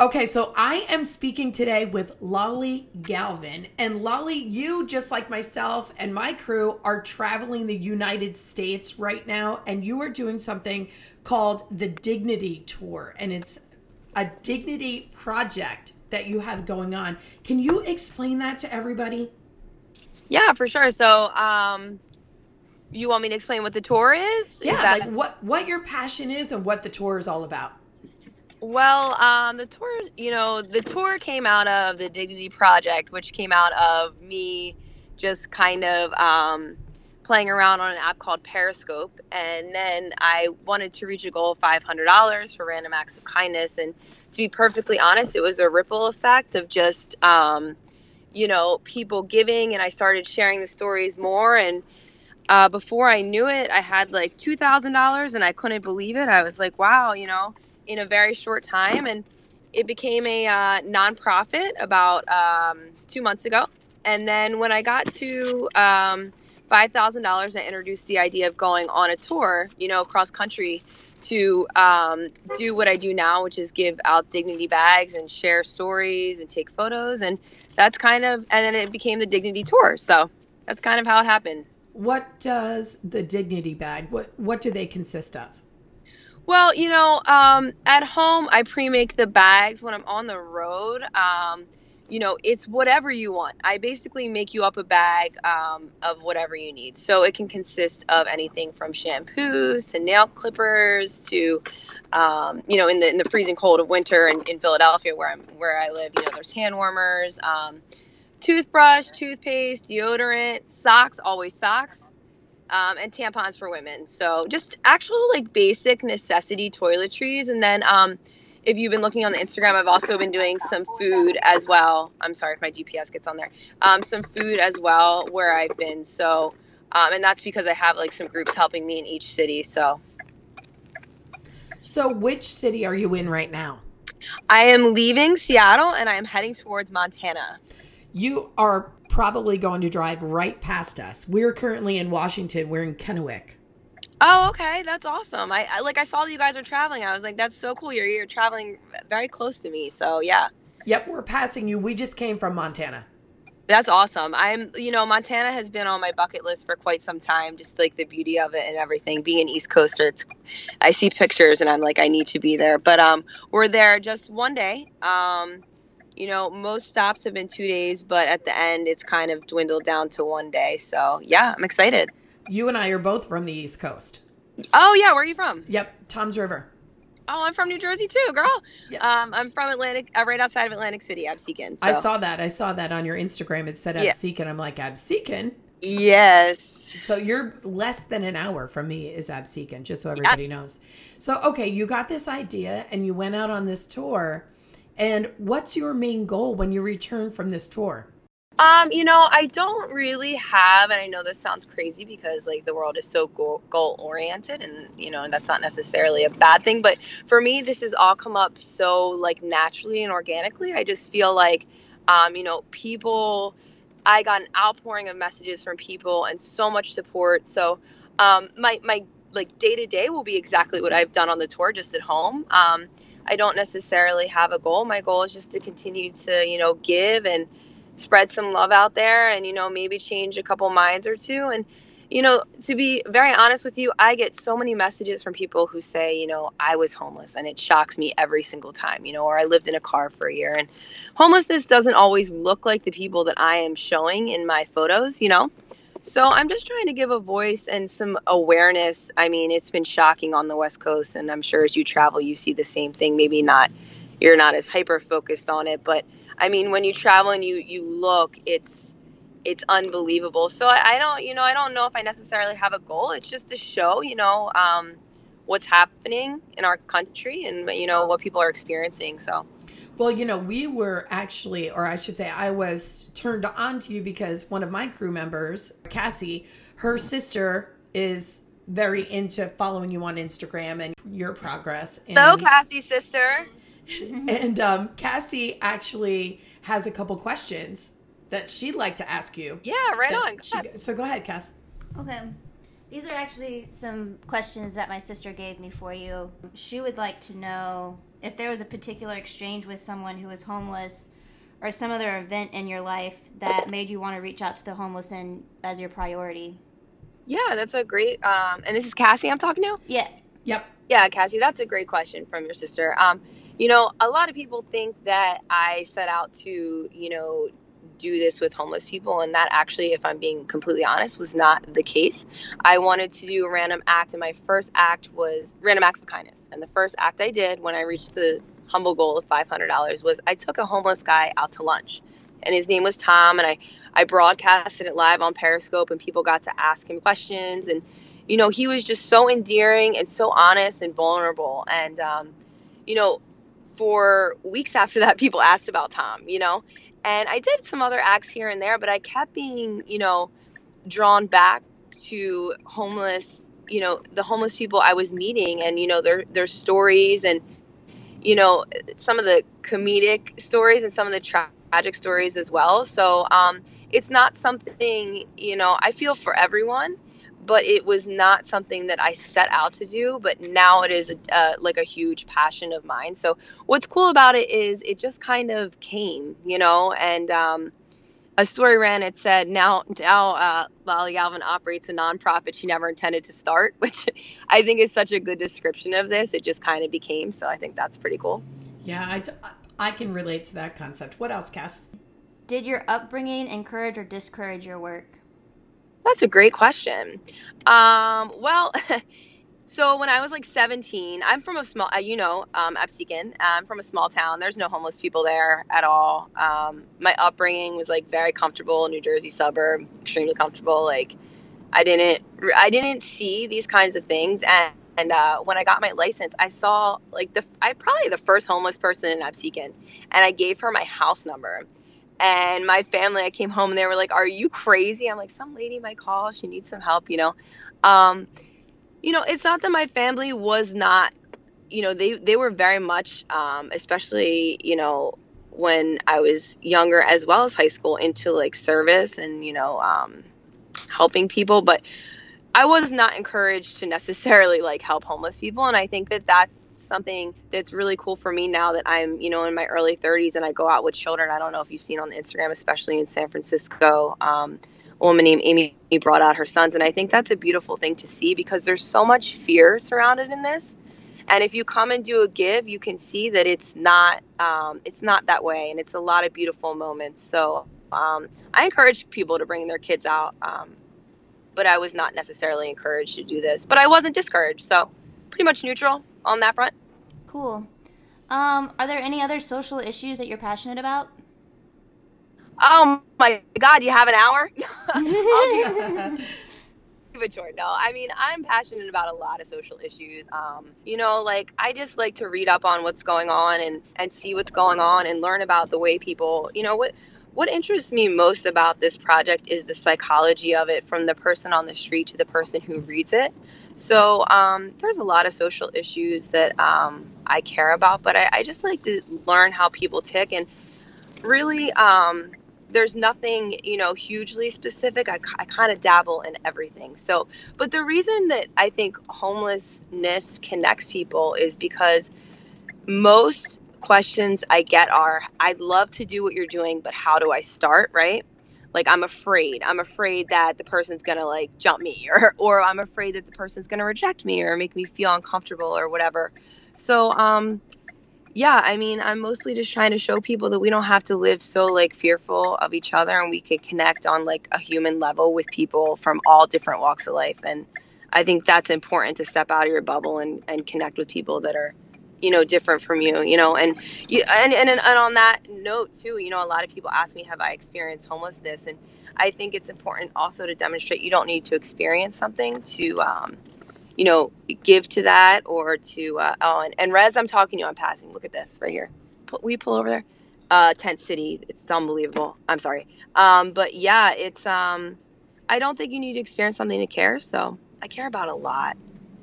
Okay, so I am speaking today with Lolly Galvin. And Lolly, you, just like myself and my crew, are traveling the United States right now, and you are doing something called the Dignity Tour. And it's a dignity project that you have going on. Can you explain that to everybody? Yeah, for sure. So, um, you want me to explain what the tour is? Yeah, is that- like what what your passion is and what the tour is all about. Well, um, the tour, you know, the tour came out of the Dignity Project, which came out of me just kind of um, playing around on an app called Periscope. And then I wanted to reach a goal of $500 for random acts of kindness. And to be perfectly honest, it was a ripple effect of just, um, you know, people giving. And I started sharing the stories more. And uh, before I knew it, I had like $2,000 and I couldn't believe it. I was like, wow, you know in a very short time, and it became a uh, nonprofit about um, two months ago. And then when I got to um, five thousand dollars, I introduced the idea of going on a tour, you know, across country to um, do what I do now, which is give out dignity bags and share stories and take photos. And that's kind of, and then it became the dignity tour. So that's kind of how it happened. What does the dignity bag? What what do they consist of? Well, you know, um, at home I pre-make the bags. When I'm on the road, um, you know, it's whatever you want. I basically make you up a bag um, of whatever you need. So it can consist of anything from shampoos to nail clippers to, um, you know, in the in the freezing cold of winter in, in Philadelphia where I'm where I live, you know, there's hand warmers, um, toothbrush, toothpaste, deodorant, socks, always socks um, and tampons for women. So just actual like basic necessity toiletries. And then um, if you've been looking on the Instagram, I've also been doing some food as well. I'm sorry if my GPS gets on there. Um, some food as well where I've been. So, um, and that's because I have like some groups helping me in each city. So. So which city are you in right now? I am leaving Seattle and I am heading towards Montana. You are probably going to drive right past us. We're currently in Washington. We're in Kennewick. Oh, okay, that's awesome. I, I, like I saw that you guys are traveling. I was like, that's so cool. You're you're traveling very close to me. So yeah. Yep, we're passing you. We just came from Montana. That's awesome. I'm, you know, Montana has been on my bucket list for quite some time. Just like the beauty of it and everything. Being an East Coaster, it's, I see pictures and I'm like, I need to be there. But um, we're there just one day. Um, you know, most stops have been two days, but at the end, it's kind of dwindled down to one day. So, yeah, I'm excited. You and I are both from the East Coast. Oh, yeah. Where are you from? Yep, Toms River. Oh, I'm from New Jersey too, girl. Um, I'm from Atlantic, uh, right outside of Atlantic City, Absecon. So. I saw that. I saw that on your Instagram. It said Absecon. Yeah. I'm like, Absecon? Yes. So you're less than an hour from me is Absecon, just so everybody yeah. knows. So, okay, you got this idea and you went out on this tour and what's your main goal when you return from this tour? Um, you know, I don't really have, and I know this sounds crazy because like the world is so goal, oriented, and you know and that's not necessarily a bad thing. But for me, this has all come up so like naturally and organically. I just feel like, um, you know, people. I got an outpouring of messages from people and so much support. So, um, my my like day to day will be exactly what I've done on the tour, just at home. Um, I don't necessarily have a goal. My goal is just to continue to, you know, give and spread some love out there and, you know, maybe change a couple minds or two. And, you know, to be very honest with you, I get so many messages from people who say, you know, I was homeless and it shocks me every single time, you know, or I lived in a car for a year. And homelessness doesn't always look like the people that I am showing in my photos, you know. So I'm just trying to give a voice and some awareness. I mean, it's been shocking on the West Coast, and I'm sure as you travel, you see the same thing. Maybe not you're not as hyper focused on it. But I mean, when you travel and you you look, it's it's unbelievable. So I, I don't, you know, I don't know if I necessarily have a goal. It's just to show, you know, um, what's happening in our country and you know what people are experiencing. So. Well, you know, we were actually, or I should say, I was turned on to you because one of my crew members, Cassie, her sister is very into following you on Instagram and your progress. And, Hello, Cassie, sister. And um, Cassie actually has a couple questions that she'd like to ask you. Yeah, right on. Go she- so go ahead, Cass. Okay. These are actually some questions that my sister gave me for you. She would like to know if there was a particular exchange with someone who was homeless or some other event in your life that made you want to reach out to the homeless and as your priority. Yeah, that's a great. Um, and this is Cassie I'm talking to. Yeah. Yep. Yeah, Cassie, that's a great question from your sister. Um, you know, a lot of people think that I set out to, you know, do this with homeless people, and that actually, if I'm being completely honest, was not the case. I wanted to do a random act, and my first act was random acts of kindness. And the first act I did when I reached the humble goal of $500 was I took a homeless guy out to lunch, and his name was Tom, and I I broadcasted it live on Periscope, and people got to ask him questions, and you know, he was just so endearing and so honest and vulnerable. And, um, you know, for weeks after that, people asked about Tom, you know, and I did some other acts here and there, but I kept being, you know, drawn back to homeless, you know, the homeless people I was meeting and, you know, their, their stories and, you know, some of the comedic stories and some of the tra- tragic stories as well. So, um, it's not something, you know, I feel for everyone but it was not something that I set out to do. But now it is a, uh, like a huge passion of mine. So what's cool about it is it just kind of came, you know. And um, a story ran. It said now now uh, Lolly Galvin operates a nonprofit she never intended to start, which I think is such a good description of this. It just kind of became. So I think that's pretty cool. Yeah, I, I can relate to that concept. What else, Cass? Did your upbringing encourage or discourage your work? That's a great question. Um, well, so when I was like 17, I'm from a small, uh, you know, um, Absecon. I'm from a small town. There's no homeless people there at all. Um, my upbringing was like very comfortable, New Jersey suburb, extremely comfortable. Like, I didn't, I didn't see these kinds of things. And, and uh, when I got my license, I saw like the, I probably the first homeless person in Absecon, and I gave her my house number and my family i came home and they were like are you crazy? I'm like some lady might call. She needs some help you know? Um you know it's not that my family was not you know they they were very much um especially you know when i was younger as well as high school into like service and you know um helping people but i was not encouraged to necessarily like help homeless people and i think that that's something that's really cool for me now that I'm, you know, in my early 30s and I go out with children. I don't know if you've seen on Instagram, especially in San Francisco. Um, a woman named Amy brought out her sons, and I think that's a beautiful thing to see because there's so much fear surrounded in this. And if you come and do a give, you can see that it's not um, it's not that way, and it's a lot of beautiful moments. So um, I encourage people to bring their kids out, um, but I was not necessarily encouraged to do this. But I wasn't discouraged, so pretty much neutral on that front. Cool. Um, are there any other social issues that you're passionate about? Oh my God, you have an hour? It short. No, I mean, I'm passionate about a lot of social issues. Um, you know, like I just like to read up on what's going on and, and see what's going on and learn about the way people, you know, what what interests me most about this project is the psychology of it from the person on the street to the person who reads it. So um, there's a lot of social issues that um, I care about, but I, I, just like to learn how people tick. And really, um, there's nothing, you know, hugely specific. I, I kind of dabble in everything. So, but the reason that I think homelessness connects people is because most questions I get are I'd love to do what you're doing, but how do I start, right? Like I'm afraid. I'm afraid that the person's going to like jump me or or I'm afraid that the person's going to reject me or make me feel uncomfortable or whatever. So um yeah, I mean, I'm mostly just trying to show people that we don't have to live so like fearful of each other and we can connect on like a human level with people from all different walks of life and I think that's important to step out of your bubble and and connect with people that are you know different from you you know and you and, and and on that note too you know a lot of people ask me have i experienced homelessness? And i think it's important also to demonstrate you don't need to experience something to um, you know give to that or to uh, oh and, and Rez, i'm talking to you i'm passing. Look at this right here. We pull over there? Uh tent city. It's unbelievable. I'm sorry. Um but yeah it's um i don't think you need to experience something to care so i care about a lot.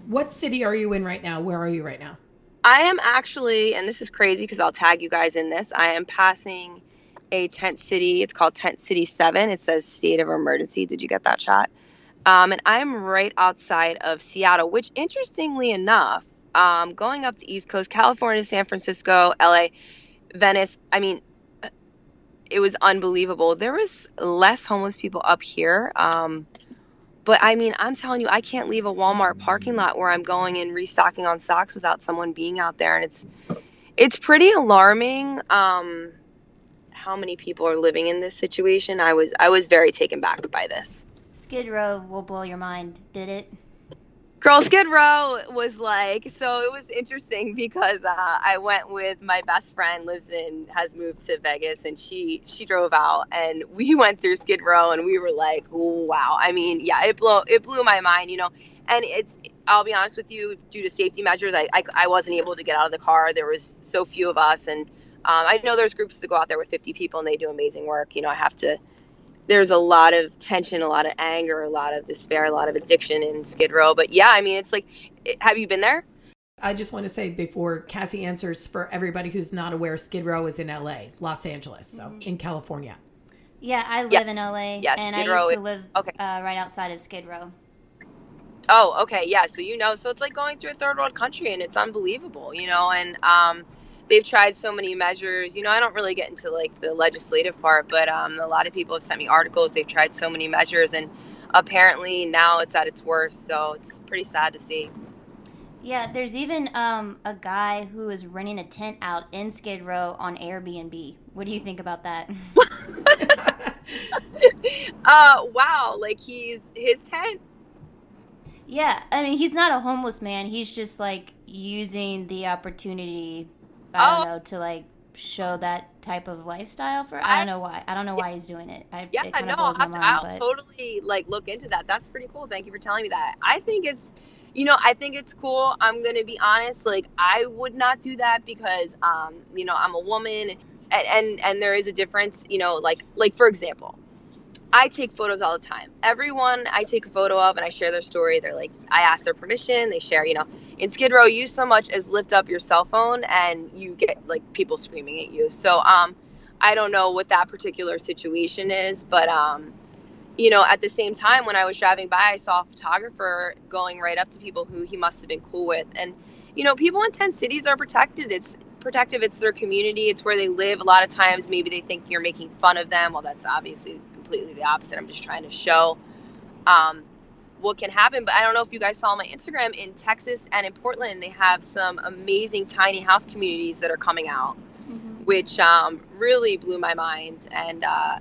What city are you in right now? Where are you right now I am actually, and this is crazy because I'll tag you guys in this. I am passing a tent city. It's called Tent City 7. It says state of emergency. Did you get that shot? Um, and I'm right outside of Seattle, which interestingly enough, um, going up the East Coast, California, San Francisco, LA, Venice, I mean, it was unbelievable. There was less homeless people up here. Um, but I mean, I'm telling you, I can't leave a Walmart parking lot where I'm going and restocking on socks without someone being out there, and it's it's pretty alarming. Um, how many people are living in this situation? I was I was very taken back by this. Skid Row will blow your mind, did it? Girl, Skid Row was like so. It was interesting because uh, I went with my best friend, lives in, has moved to Vegas, and she she drove out, and we went through Skid Row, and we were like, wow. I mean, yeah, it blew it blew my mind, you know. And it's I'll be honest with you, due to safety measures, I I, I wasn't able to get out of the car. There was so few of us, and um, I know there's groups that go out there with 50 people, and they do amazing work. You know, I have to there's a lot of tension, a lot of anger, a lot of despair, a lot of addiction in Skid Row. But yeah, I mean, it's like, have you been there? I just want to say before Cassie answers for everybody who's not aware, Skid Row is in LA, Los Angeles, so mm-hmm. in California. Yeah, I live yes. in LA, yes, and Skid I used to live okay. uh, right outside of Skid Row. Oh, okay, yeah. So you know, so it's like going through a third world country, and it's unbelievable, you know. And um, they've tried so many measures. You know, I don't really get into like the legislative part, but um, a lot of people have sent me articles. They've tried so many measures, and apparently now it's at its worst. So it's pretty sad to see. Yeah, there's even um, a guy who is renting a tent out in Skid Row on Airbnb. What do you think about that? uh, wow, like he's his tent. Yeah, I mean he's not a homeless man. He's just like using the opportunity I don't oh. know to like show that type of lifestyle for I don't know why I don't know why he's doing it. I, yeah, it no, I'll, mind, I'll but... totally like look into that. That's pretty cool. Thank you for telling me that. I think it's you know I think it's cool. I'm gonna be honest. Like I would not do that because um you know I'm a woman and and, and there is a difference. You know like like for example I take photos all the time. Everyone I take a photo of and I share their story, they're like, I ask their permission, they share, you know. In Skid Row, you so much as lift up your cell phone and you get like people screaming at you. So, um, I don't know what that particular situation is, but, um, you know, at the same time, when I was driving by, I saw a photographer going right up to people who he must have been cool with. And, you know, people in tent cities are protected. It's protective, it's their community, it's where they live. A lot of times, maybe they think you're making fun of them. Well, that's obviously completely the opposite. I'm just trying to show um, what can happen. But I don't know if you guys saw my Instagram in Texas and in Portland, they have some amazing tiny house communities that are coming out, mm-hmm. which um, really blew my mind. And uh,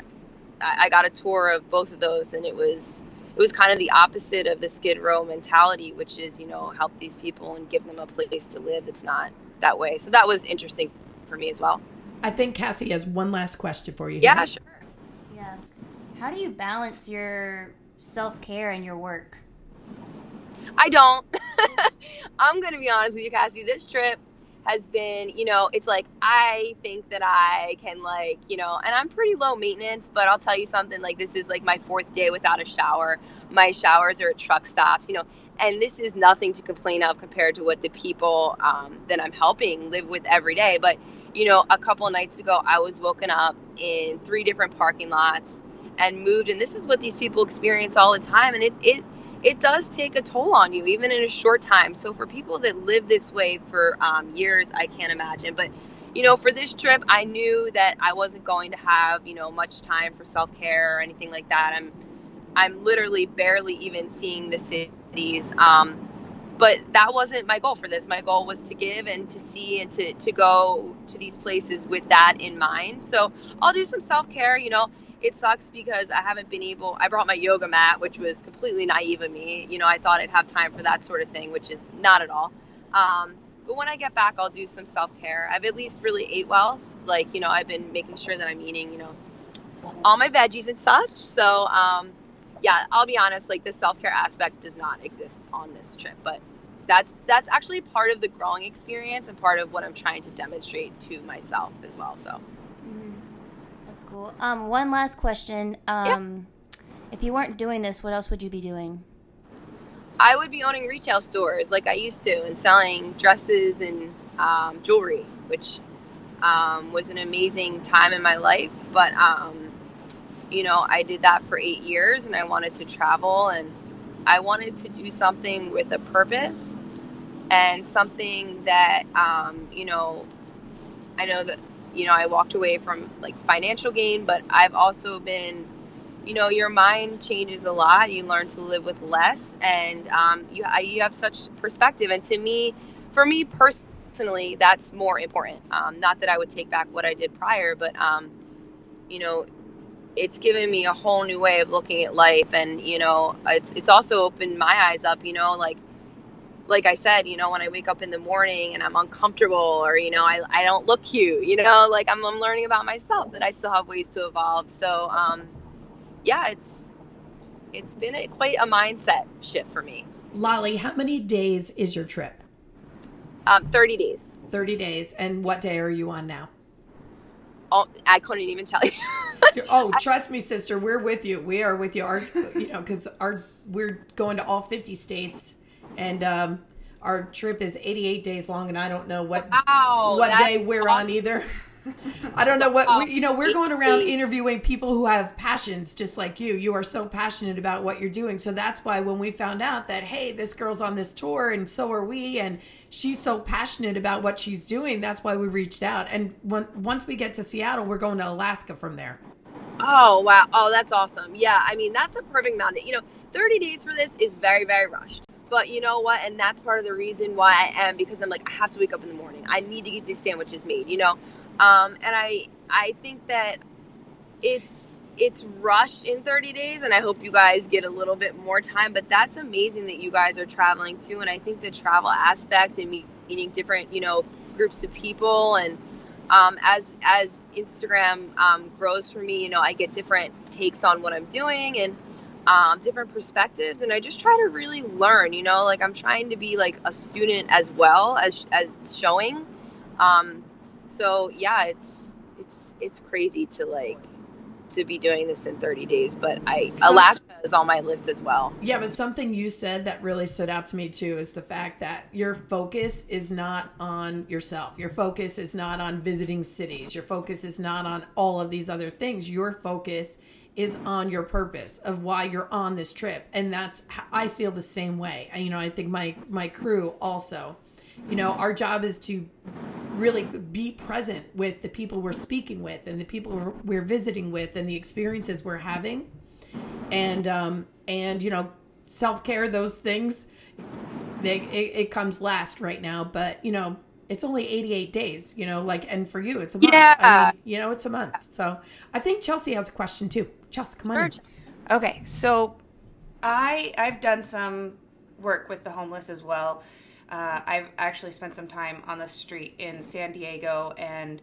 I, I got a tour of both of those, and it was it was kind of the opposite of the Skid Row mentality, which is you know help these people and give them a place to live. It's not that way. So that was interesting for me as well. I think Cassie has one last question for you. Yeah, here. sure. Yeah. How do you balance your self care and your work? I don't. I'm going to be honest with you, Cassie. This trip has been, you know, it's like I think that I can, like, you know, and I'm pretty low maintenance, but I'll tell you something like this is like my fourth day without a shower. My showers are at truck stops, you know, and this is nothing to complain of compared to what the people um, that I'm helping live with every day. But, you know, a couple nights ago, I was woken up in three different parking lots and moved and this is what these people experience all the time and it it it does take a toll on you even in a short time. So for people that live this way for um, years i can't imagine. But you know for this trip i knew that i wasn't going to have you know much time for self-care or anything like that. I'm i'm literally barely even seeing the cities um, but that wasn't my goal for this. My goal was to give and to see and to, to go to these places with that in mind. So i'll do some self-care you know it sucks because I haven't been able. I brought my yoga mat, which was completely naive of me. You know, I thought I'd have time for that sort of thing, which is not at all. Um, But when I get back, I'll do some self care. I've at least really ate well. Like, you know, I've been making sure that I'm eating, you know, all my veggies and such. So, um, yeah, I'll be honest, like the self care aspect does not exist on this trip, but that's that's actually part of the growing experience and part of what I'm trying to demonstrate to myself as well. So. That's cool. Um, one last question. Um, yeah. if you weren't doing this, what else would you be doing? I would be owning retail stores like I used to and selling dresses and um, jewelry, which um, was an amazing time in my life. But um, you know, I did that for eight years, and I wanted to travel and I wanted to do something with a purpose and something that, um, you know, I know that, you know, I walked away from like financial gain, but I've also been, you know, your mind changes a lot. You learn to live with less, and um, you you have such perspective. And to me, for me personally, that's more important. Um, not that I would take back what I did prior, but um, you know, it's given me a whole new way of looking at life and you know it's it's also opened my eyes up you know like like I said, you know, when I wake up in the morning and I'm uncomfortable or, you know, I, I don't look cute, you know, like I'm, I'm learning about myself that I still have ways to evolve. So, um, yeah, it's, it's been a, quite a mindset shift for me. Lolly, how many days is your trip? Um, 30 days. 30 days. And what day are you on now? Oh, I couldn't even tell you. oh, trust me, sister. We're with you. We are with you. Our, you know, because our we're going to all fifty states, and um, our trip is eighty-eight days long, and I don't know what wow, what day we're awesome. on either. I don't know what we, you know. We're going around interviewing people who have passions, just like you. You are so passionate about what you're doing, so that's why when we found out that hey, this girl's on this tour, and so are we, and she's so passionate about what she's doing. That's why we reached out. And when, once we get to Seattle, we're going to Alaska from there. Oh wow! Oh, that's awesome. Yeah, I mean that's a perfect amount. You know, 30 days for this is very very rushed. But you know what? And that's part of the reason why I am because I'm like I have to wake up in the morning. I need to get these sandwiches made. You know, um, and I I think that it's it's rushed in 30 days and i hope you guys get a little bit more time but that's amazing that you guys are traveling too and i think the travel aspect and meeting different you know groups of people and um, as as instagram um, grows for me you know i get different takes on what i'm doing and um, different perspectives and i just try to really learn you know like i'm trying to be like a student as well as as showing um, so yeah it's it's it's crazy to like to be doing this in 30 days, but I Alaska is on my list as well. Yeah, but something you said that really stood out to me too is the fact that your focus is not on yourself. Your focus is not on visiting cities. Your focus is not on all of these other things. Your focus is on your purpose of why you're on this trip. And that's I feel the same way. You know, I think my my crew also. You know, our job is to really be present with the people we're speaking with and the people we're visiting with and the experiences we're having and um and you know self-care those things they, it, it comes last right now but you know it's only 88 days you know like and for you it's a month yeah I mean, you know it's a month so i think chelsea has a question too chelsea come on okay so i i've done some work with the homeless as well uh, I've actually spent some time on the street in San Diego, and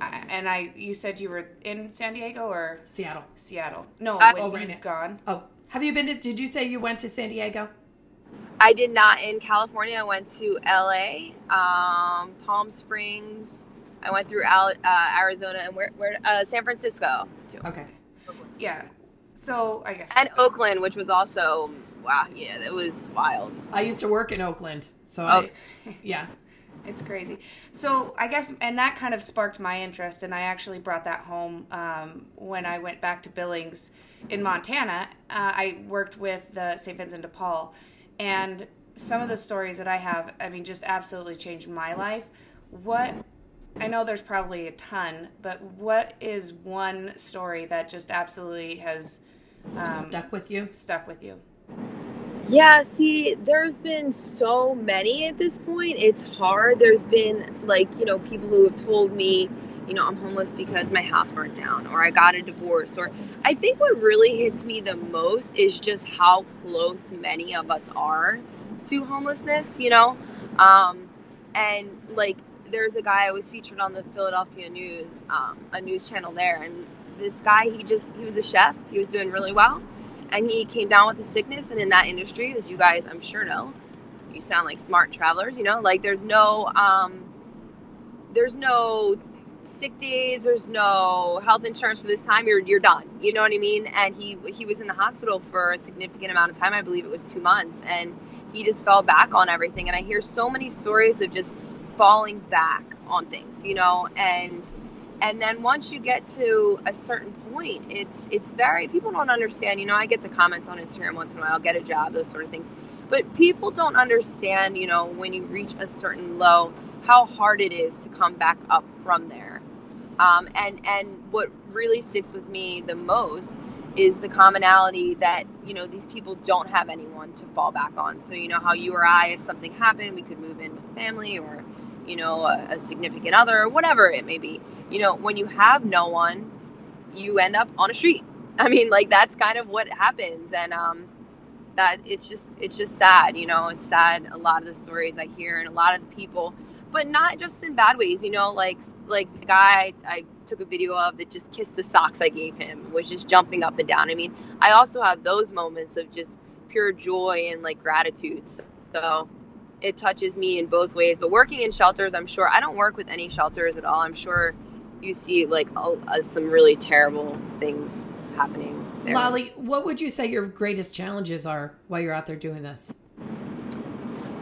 and I you said you were in San Diego or Seattle? Seattle. No, uh, when oh, you've gone. Oh, have you been to? Did you say you went to San Diego? I did not in California. I went to L.A., um, Palm Springs. I went through Al- uh, Arizona and where, where uh, San Francisco too. Okay. Yeah, so I guess and Oakland, which was also wow, yeah, it was wild. I used to work in Oakland, so oh. I, yeah, it's crazy. So I guess, and that kind of sparked my interest, and I actually brought that home um, when I went back to Billings in Montana. Uh, I worked with the St. Vincent de Paul, and some of the stories that I have, I mean, just absolutely changed my life. What I know there's probably a ton, but what is one story that just absolutely has um, stuck with you? Stuck with you. Yeah, see, there's been so many at this point. It's hard. There's been like, you know, people who have told me, you know, I'm homeless because my house burnt down or I got a divorce or I think what really hits me the most is just how close many of us are to homelessness, you know. Um and like there's a guy I was featured on the Philadelphia News, um, a news channel there, and this guy he just he was a chef. He was doing really well, and he came down with a sickness. And in that industry, as you guys I'm sure know, you sound like smart travelers. You know, like there's no um, there's no sick days. There's no health insurance for this time. You're you're done. You know what I mean? And he he was in the hospital for a significant amount of time. I believe it was two months, and he just fell back on everything. And I hear so many stories of just falling back on things, you know, and and then once you get to a certain point, it's it's very people don't understand. You know, I get the comments on Instagram once in a while, get a job, those sort of things. But people don't understand, you know, when you reach a certain low, how hard it is to come back up from there. Um, and and what really sticks with me the most is the commonality that you know these people don't have anyone to fall back on. So you know how you or I, if something happened, we could move in with family or you know a, a significant other or whatever it may be. You know when you have no one, you end up on a street. I mean, like that's kind of what happens, and um, that it's just it's just sad. You know, it's sad. A lot of the stories I hear and a lot of the people but not just in bad ways, you know, like like the guy I took a video of that just kissed the socks I gave him, was just jumping up and down. I mean, I also have those moments of just pure joy and like gratitude. So it touches me in both ways. But working in shelters, I'm sure I don't work with any shelters at all. I'm sure you see like uh, some really terrible things happening. There. Lolly, what would you say your greatest challenges are while you're out there doing this?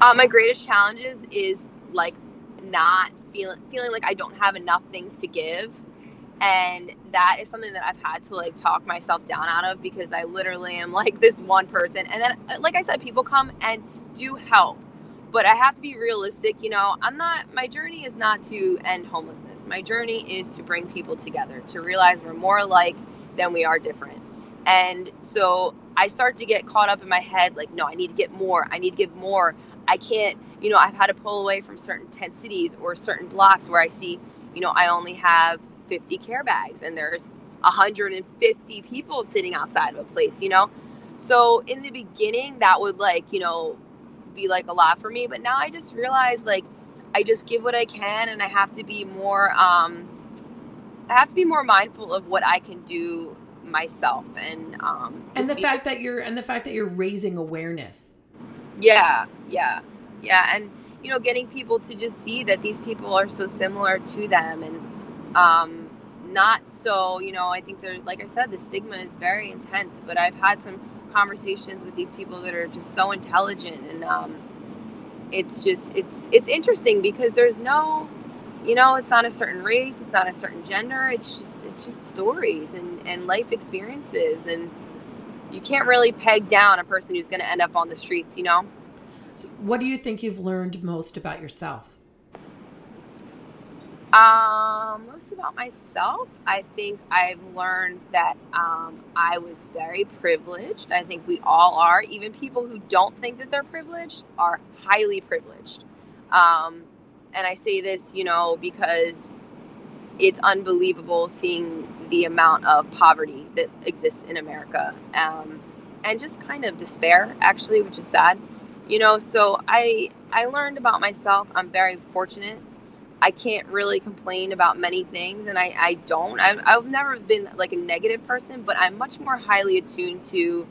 Uh, my greatest challenges is like not feeling feeling like I don't have enough things to give. And that is something that I've had to like talk myself down out of because I literally am like this one person. And then, uh, like I said, people come and do help, but I have to be realistic. You know, I'm not, my journey is not to end homelessness. My journey is to bring people together, to realize we're more alike than we are different. And so I start to get caught up in my head like, no, I need to get more. I need to give more. I can't, you know, I've had to pull away from certain tent cities or certain blocks where I see, you know, I only have 50 care bags and there's 150 people sitting outside of a place, you know? So in the beginning, that would like, you know, be like a lot for me. But now I just realize like I just give what I can and I have to be more, um, I have to be more mindful of what I can do myself and um and the fact that you're and the fact that you're raising awareness yeah, yeah, yeah, and you know, getting people to just see that these people are so similar to them, and um, not so. You know, I think they're like I said, the stigma is very intense. But I've had some conversations with these people that are just so intelligent, and um, it's just it's it's interesting because there's no you know it's not a certain race it's not a certain gender it's just it's just stories and and life experiences and you can't really peg down a person who's going to end up on the streets, you know? So what do you think you've learned most about yourself? Um, most about myself, I think I've learned that um, I was very privileged. I think we all are. Even people who don't think that they're privileged are highly privileged. Um, and I say this, you know, because it's unbelievable seeing the amount of poverty that exists in America, um, and just kind of despair, actually, which is sad. You know, so I I learned about myself. I'm very fortunate. I can't really complain about many things, and I, I don't. I've, I've never been like a negative person, but I'm much more highly attuned to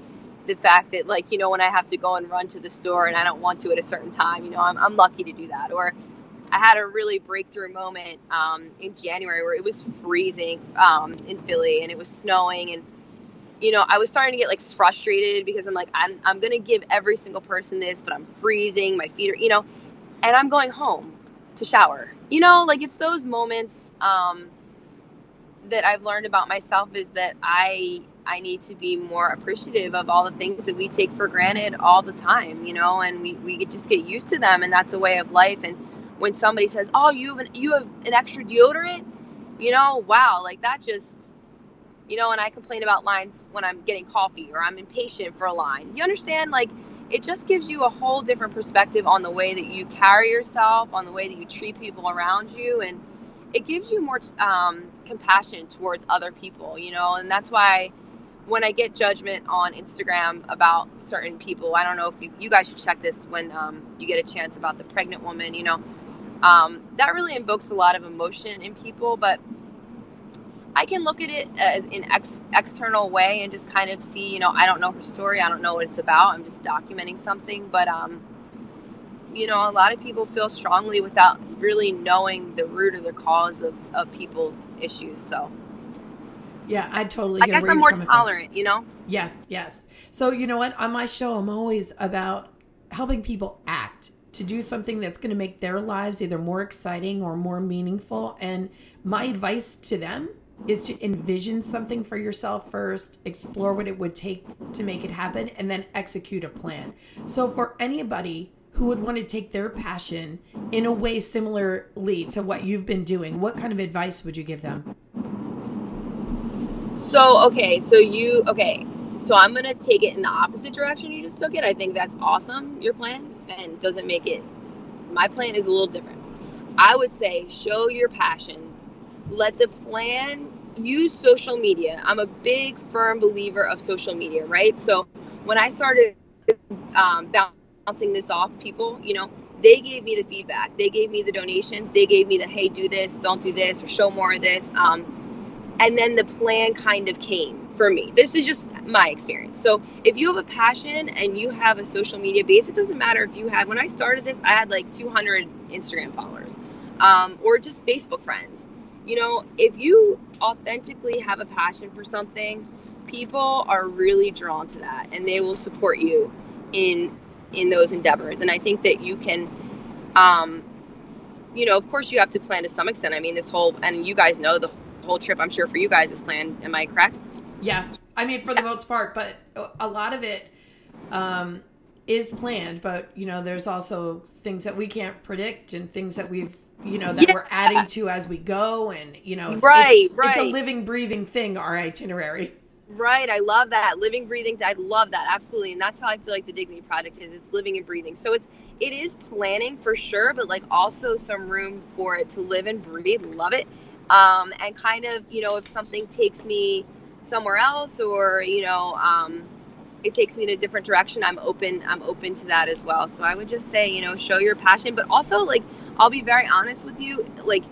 the fact that, like, you know, when I have to go and run to the store and I don't want to at a certain time, you know, I'm, I'm lucky to do that. Or I had a really breakthrough moment um, in January where it was freezing um, in Philly and it was snowing and you know I was starting to get like frustrated because I'm like I'm I'm gonna give every single person this but I'm freezing my feet are you know and I'm going home to shower you know like it's those moments um, that I've learned about myself is that I I need to be more appreciative of all the things that we take for granted all the time you know and we we just get used to them and that's a way of life and when somebody says, "Oh, you have an, you have an extra deodorant," you know, wow, like that just, you know. And I complain about lines when I'm getting coffee or I'm impatient for a line. You understand? Like, it just gives you a whole different perspective on the way that you carry yourself, on the way that you treat people around you, and it gives you more um, compassion towards other people. You know, and that's why when I get judgment on Instagram about certain people, I don't know if you, you guys should check this when um, you get a chance about the pregnant woman, you know, um, that really invokes a lot of emotion in people. But I can look at it as an ex- external way and just kind of see, you know, I don't know her story, I don't know what it's about. I'm just documenting something, but um, you know, a lot of people feel strongly without really knowing the root or the cause of, of people's issues. So, yeah, I totally. I guess I'm more tolerant, from. you know. Yes, yes. So you know what? On my show, I'm always about helping people act to do something that's going to make their lives either more exciting or more meaningful. And my advice to them is to envision something for yourself first, explore what it would take to make it happen, and then execute a plan. So for anybody who would want to take their passion in a way similarly to what you've been doing, what kind of advice would you give them? So, okay, so you, okay, so I'm going to take it in the opposite direction you just took it. I think that's awesome, your plan, and doesn't make it, my plan is a little different. I would say show your passion, let the plan use social media. I'm a big, firm believer of social media, right? So when I started um, bouncing this off people, you know, they gave me the feedback. They gave me the donations. They gave me the, hey, do this, don't do this, or show more of this. Um, and then the plan kind of came for me. This is just my experience. So if you have a passion and you have a social media base, it doesn't matter if you have, when I started this, I had like 200 Instagram followers um, or just Facebook friends. You know, if you authentically have a passion for something, people are really drawn to that and they will support you in in those endeavors. And I think that you can, um, you know, of course, you have to plan to some extent. I mean, this whole, and you guys know the whole trip, I'm sure for you guys is planned. Am I correct? Yeah. I mean, for the most part, but a lot of it um, is planned. But, you know, there's also things that we can't predict and things that we've, you know, that yeah. we're adding to as we go. And, you know, it's, right, it's, right. it's a living, breathing thing, our itinerary. Right. I love that. Living, breathing. I love that. Absolutely. And that's how I feel like the Dignity Project is. It's living and breathing. So it's, it is planning for sure, but like also some room for it to live and breathe. Love it. Um, and kind of, you know, if something takes me somewhere else or, you know, um, it takes me in a different direction, I'm open, I'm open to that as well. So I would just say, you know, show your passion, but also like, I'll be very honest with you. Like,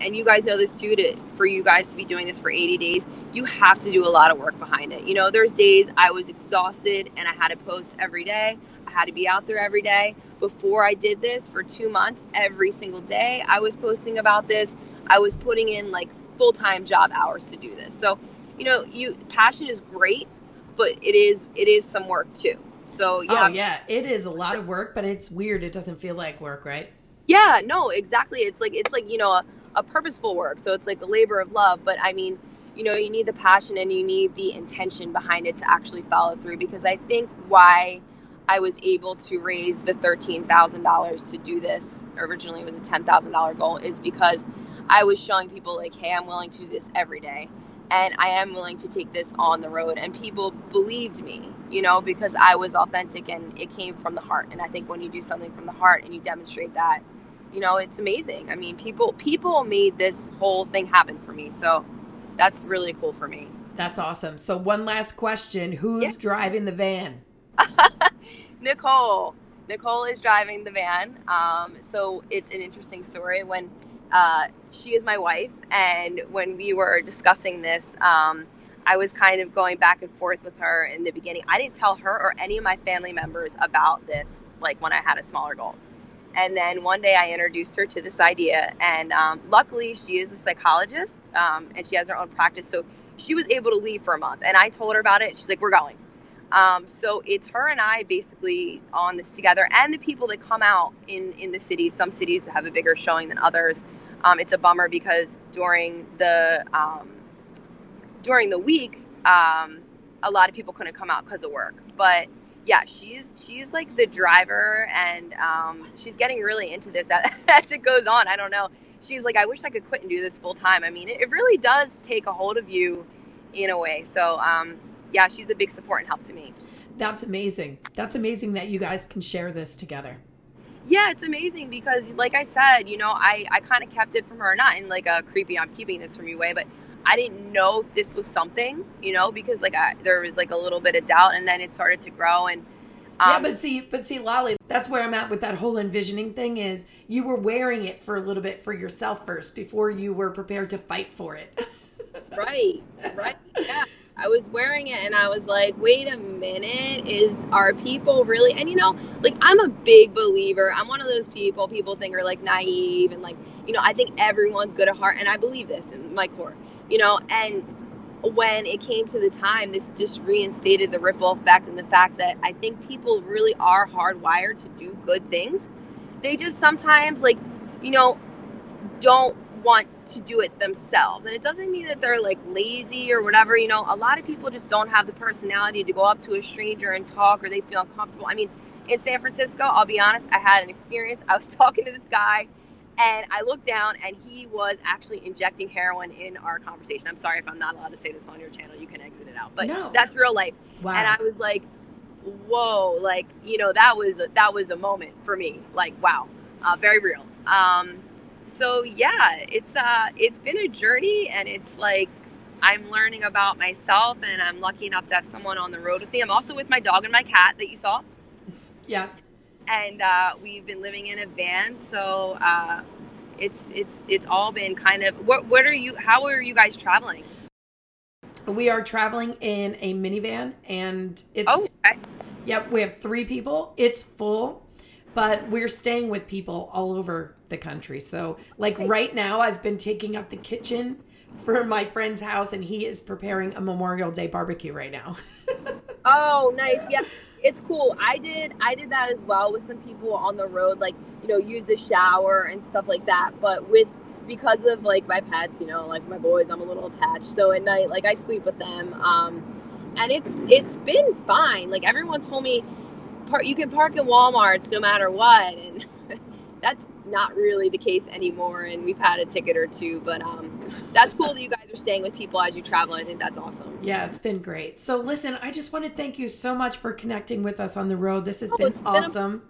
and you guys know this too, to, for you guys to be doing this for 80 days, you have to do a lot of work behind it. You know, there's days I was exhausted and I had to post every day. I had to be out there every day. Before I did this for two months, every single day I was posting about this. I was putting in like full time job hours to do this. So, you know, you passion is great, but it is it is some work too. So yeah, oh yeah, it is a lot of work, but it's weird. It doesn't feel like work, right? Yeah, no, exactly. It's like it's like you know a, a purposeful work. So it's like a labor of love. But I mean, you know, you need the passion and you need the intention behind it to actually follow through. Because I think why I was able to raise the thirteen thousand dollars to do this. Originally, it was a ten thousand dollar goal. Is because I was showing people like, hey, I'm willing to do this every day, and I am willing to take this on the road. And people believed me, you know, because I was authentic and it came from the heart. And I think when you do something from the heart and you demonstrate that, you know, it's amazing. I mean, people people made this whole thing happen for me. So that's really cool for me. That's awesome. So one last question: Who's yeah. driving the van? Nicole. Nicole is driving the van. Um, so it's an interesting story. When uh, she is my wife, and when we were discussing this, um, I was kind of going back and forth with her in the beginning. I didn't tell her or any of my family members about this, like when I had a smaller goal. And then one day I introduced her to this idea. And um, luckily, she is a psychologist um, and she has her own practice. So she was able to leave for a month. And I told her about it. She's like, we're going. Um, so it's her and I basically on this together, and the people that come out in in the cities. Some cities have a bigger showing than others. Um, it's a bummer because during the um, during the week, um, a lot of people couldn't come out because of work. But yeah, she's she's like the driver, and um, she's getting really into this as, as, it goes on. I don't know. She's like, I wish I could quit and do this full time. I mean, it, it, really does take a hold of you in a way. So um, yeah, she's a big support and help to me. That's amazing. That's amazing that you guys can share this together. Yeah, it's amazing because, like I said, you know, I, I kind of kept it from her, not in like a creepy, I'm keeping this from you way, but I didn't know if this was something, you know, because like I, there was like a little bit of doubt and then it started to grow. And yeah, Um, but see, but see, Lolly, that's where I'm at with that whole envisioning thing. Is you were wearing it for a little bit for yourself first before you were prepared to fight for it. Right, right. I was wearing it and I was like, wait a minute, is are people really and you know, like I'm a big believer. I'm one of those people people think are like naive and like, you know, I think everyone's good at heart and I believe this in my core. You know, and when it came to the time, this just reinstated the ripple effect and the fact that I think people really are hardwired to do good things. They just sometimes like, you know, don't want to do it themselves. And it doesn't mean that they're like lazy or whatever. You know, a lot of people just don't have the personality to go up to a stranger and talk or they feel uncomfortable. I mean, in San Francisco, I'll be honest, I had an experience. I was talking to this guy and I looked down and he was actually injecting heroin in our conversation. I'm sorry if I'm not allowed to say this on your channel. You can exit it out. But No. that's real life. wow. And I was like, whoa, like, you know, that was a, that was a moment for me. Like, wow. Uh, very real. Um, so yeah, it's uh it's been a journey and it's like I'm learning about myself and I'm lucky enough to have someone on the road with me. I'm also with my dog and my cat that you saw. yeah. And uh, we've been living in a van, so uh, it's it's it's all been kind of what what are you how are you guys traveling? We are traveling in a minivan, and it's Oh, okay. Yep, we have three people. It's full, but we're staying with people all over the country. So, like right now, I've been taking up the kitchen for my friend's house, and he is preparing a Memorial Day barbecue right now. Oh, nice. Yeah, it's cool. I did I did that as well with some people on the road, like you know, use the shower and stuff like that. But with because of like my pets, you know, like my boys, I'm a little attached. So at night, like I sleep with them, um, and it's it's been fine. Like everyone told me, park you can park in WalMarts no matter what, and that's not really the case anymore. And we've had a ticket or two, but um, that's cool that you guys are staying with people as you travel. I think that's awesome. yeah, it's been great. So, listen, I just want to thank you so much for connecting with us on the road. This has Oh, been awesome.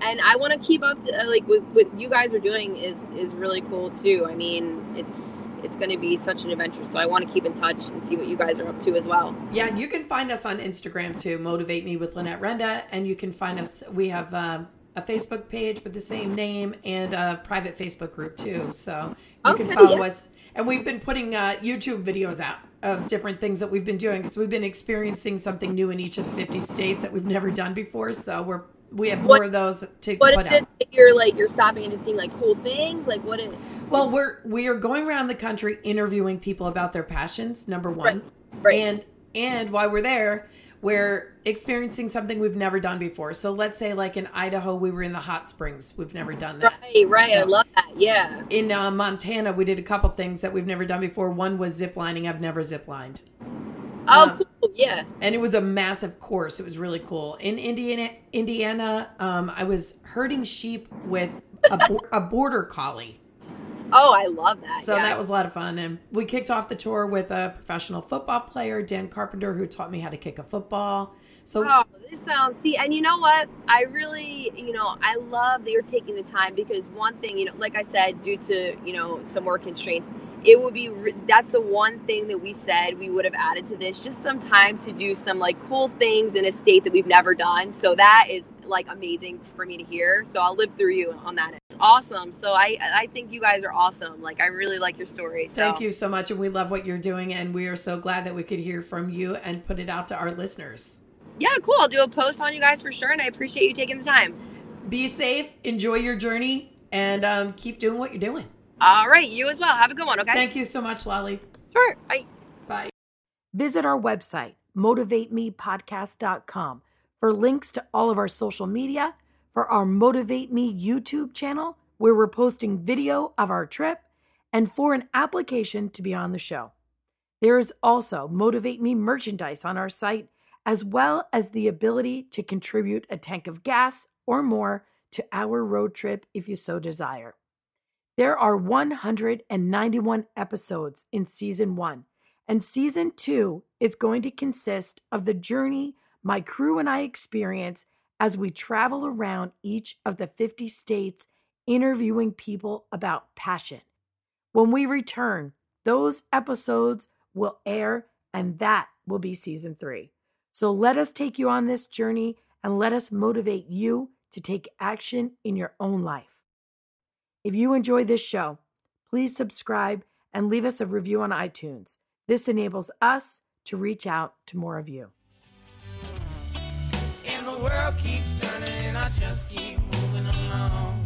and I want to keep up to uh, like what, what you guys are doing is is really cool too. I mean, it's it's going to be such an adventure, so I want to keep in touch and see what you guys are up to as well. Yeah, you can find us on Instagram too. Motivate me with Lynette Renda, and you can find us. We have um, a Facebook page with the same name and a private Facebook group too. So you can follow yeah. us. And we've been putting uh, YouTube videos out of different things that we've been doing because we've been experiencing something new in each of the 50 states that we've never done before. So we're we have What- more of those to What put is out. it you're like you're stopping and just seeing like cool things? Like what is Well, we're we are going around the country interviewing people about their passions. Number one, right? and and while we're there, we're experiencing something we've never done before. So let's say, like in Idaho, we were in the hot springs. We've never done that. right, right. I love that. Yeah. In uh, Montana, we did a couple things that we've never done before. One was zip lining. I've never zip lined. Oh, Um, cool. Yeah. and it was a massive course. It was really cool. In Indiana, Indiana, um, I was herding sheep with a, bo- a border collie. Oh, I love that. So yeah. that was a lot of fun. And we kicked off the tour with a professional football player, Dan Carpenter, who taught me how to kick a football. So Oh, this sounds see, and you know what? I really, you know, I love that you're taking the time because one thing, you know, like I said, due to you know some work constraints, it would be that's the one thing that we said we would have added to this, just some time to do some like cool things in a state that we've never done. So that is like amazing for me to hear. So I'll live through you on that. It's awesome. So I I think you guys are awesome. Like I really like your story. So. Thank you so much. And we love what you're doing. And we are so glad that we could hear from you and put it out to our listeners. Yeah, cool. I'll do a post on you guys for sure, and I appreciate you taking the time. Be safe, enjoy your journey, and um, keep doing what you're doing. All right, you as well. Have a good one. Okay. Thank you so much, Lolly. Sure. Bye. Bye. Visit our website, motivatemepodcast.com, for links to all of our social media, for our Motivate Me YouTube channel, where we're posting video of our trip, and for an application to be on the show. There is also Motivate Me merchandise on our site, as well as the ability to contribute a tank of gas or more to our road trip if you so desire. There are 191 episodes in season one, and season two is going to consist of the journey my crew and I experience as we travel around each of the 50 states interviewing people about passion. When we return, those episodes will air, and that will be season three. So let us take you on this journey and let us motivate you to take action in your own life. If you enjoy this show, please subscribe and leave us a review on iTunes. This enables us to reach out to more of you. World keeps turning and I just keep moving along.